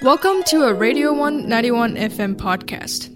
Welcome to a Radio 191 FM podcast.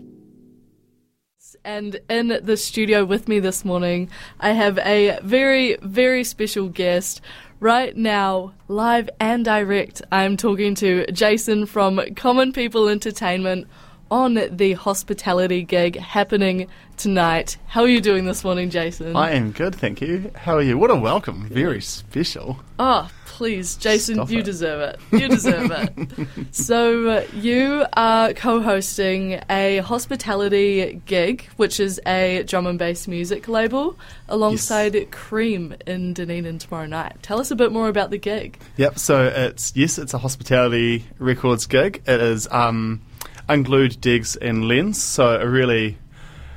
And in the studio with me this morning, I have a very, very special guest. Right now, live and direct, I'm talking to Jason from Common People Entertainment on the hospitality gig happening tonight. How are you doing this morning, Jason? I am good, thank you. How are you? What a welcome. Very special. Oh, please, Jason, Stop you it. deserve it. You deserve it. So, uh, you are co hosting a hospitality gig, which is a drum and bass music label, alongside Cream in Dunedin tomorrow night. Tell us a bit more about the gig. Yep, so it's yes, it's a hospitality records gig. It is um unglued Degs and lens, so a really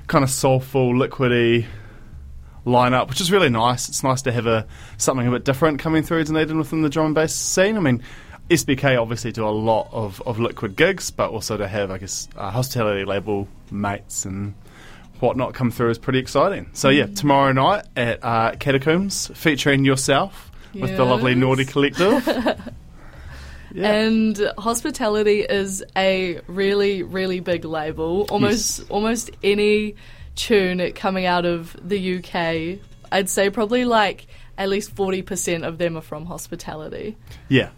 kind of soulful, liquidy lineup, which is really nice. It's nice to have a something a bit different coming through Dunedin within the drum and bass scene. I mean, SBK obviously do a lot of, of liquid gigs, but also to have, I guess, a hospitality label mates and whatnot come through is pretty exciting. So yeah, tomorrow night at uh, Catacombs, featuring yourself with the lovely Nörty Collective. yeah. And hospitality is a really, really big label. Almost, Yes. almost any tune coming out of the UK, I'd say probably like at least forty percent of them are from hospitality. Yeah.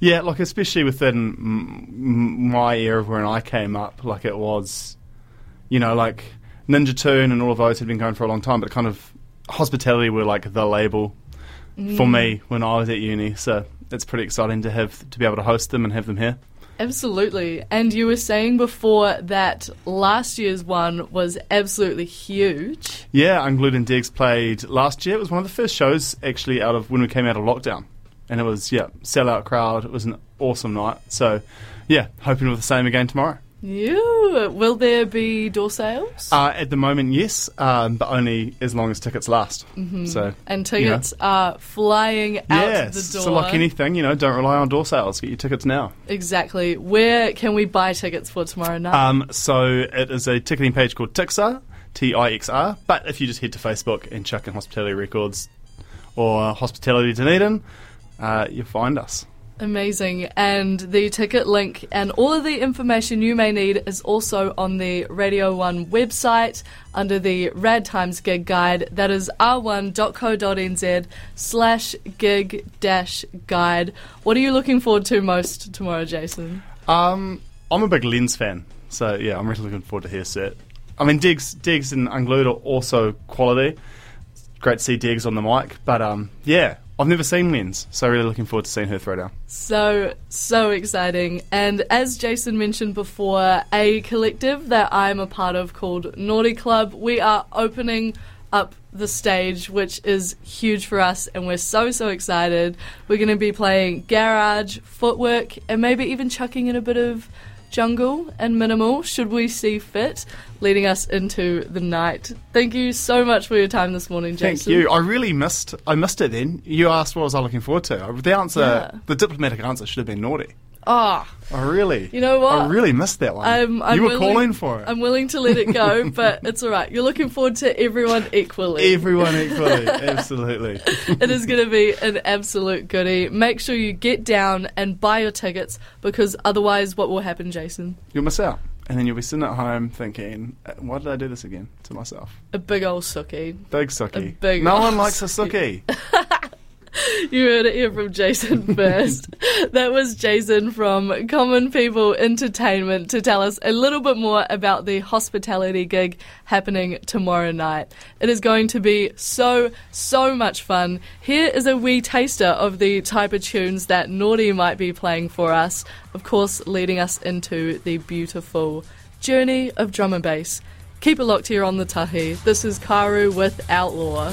Yeah, like especially within m- m- my era when I came up, like it was, you know, like Ninja Tune and all of those had been going for a long time, but kind of hospitality were like the label mm. for me when I was at uni. So it's pretty exciting to have to be able to host them and have them here. Absolutely. And you were saying before that last year's one was absolutely huge. Yeah, Unglued and Degs played last year. It was one of the first shows actually out of when we came out of lockdown, and it was yeah sellout crowd. It was an awesome night. So yeah, hoping for the same again tomorrow. You will there be door sales? Uh, at the moment, yes, um, but only as long as tickets last. So and you know. tickets are flying out yes, the door. so like anything, you know, don't rely on door sales. Get your tickets now. Exactly. Where can we buy tickets for tomorrow night? Um, so it is a ticketing page called Tixr, T I X R. But if you just head to Facebook and chuck in Hospitality Records or Hospitality Dunedin, uh, you'll find us. Amazing. And the ticket link and all of the information you may need is also on the Radio 1 website under the Rad Times Gig Guide. That is r1.co.nz slash gig dash guide. What are you looking forward to most tomorrow, Jason? Um, I'm a big Lens fan, so yeah, I'm really looking forward to his set. I mean, Degs, Degs and Unglued are also quality. Great to see Degs on the mic, but um, yeah, I've never seen Lens, so really looking forward to seeing her throw down. So, so exciting. And as Jason mentioned before, a collective that I'm a part of called Nörty Club, we are opening up the stage, which is huge for us, and we're so, so excited. We're going to be playing garage, footwork, and maybe even chucking in a bit of jungle and minimal, should we see fit, leading us into the night. Thank you so much for your time this morning, Jason. Thank you. I really missed. I missed it. Then you asked what was I looking forward to. The answer, Yeah. the diplomatic answer, should have been Nörty. Ah. I really, You know what? I really missed that one. I'm, I'm you were willing- calling for it. I'm willing to let it go, but it's all right. You're looking forward to everyone equally. Everyone equally, absolutely. it is going to be an absolute goodie. Make sure you get down and buy your tickets because otherwise, what will happen, Jason? You'll miss out, and then you'll be sitting at home thinking, "Uh, "Why did I do this again to myself?" A big old sookie. Big sookie. Big no one likes a sookie. You heard it here from Jason first. that was Jason from Common People Entertainment to tell us a little bit more about the hospitality gig happening tomorrow night. It is going to be so, so much fun. Here is a wee taster of the type of tunes that Nörty might be playing for us, of course, leading us into the beautiful journey of drum and bass. Keep it locked here on the Tahi. This is Karu with Outlaw.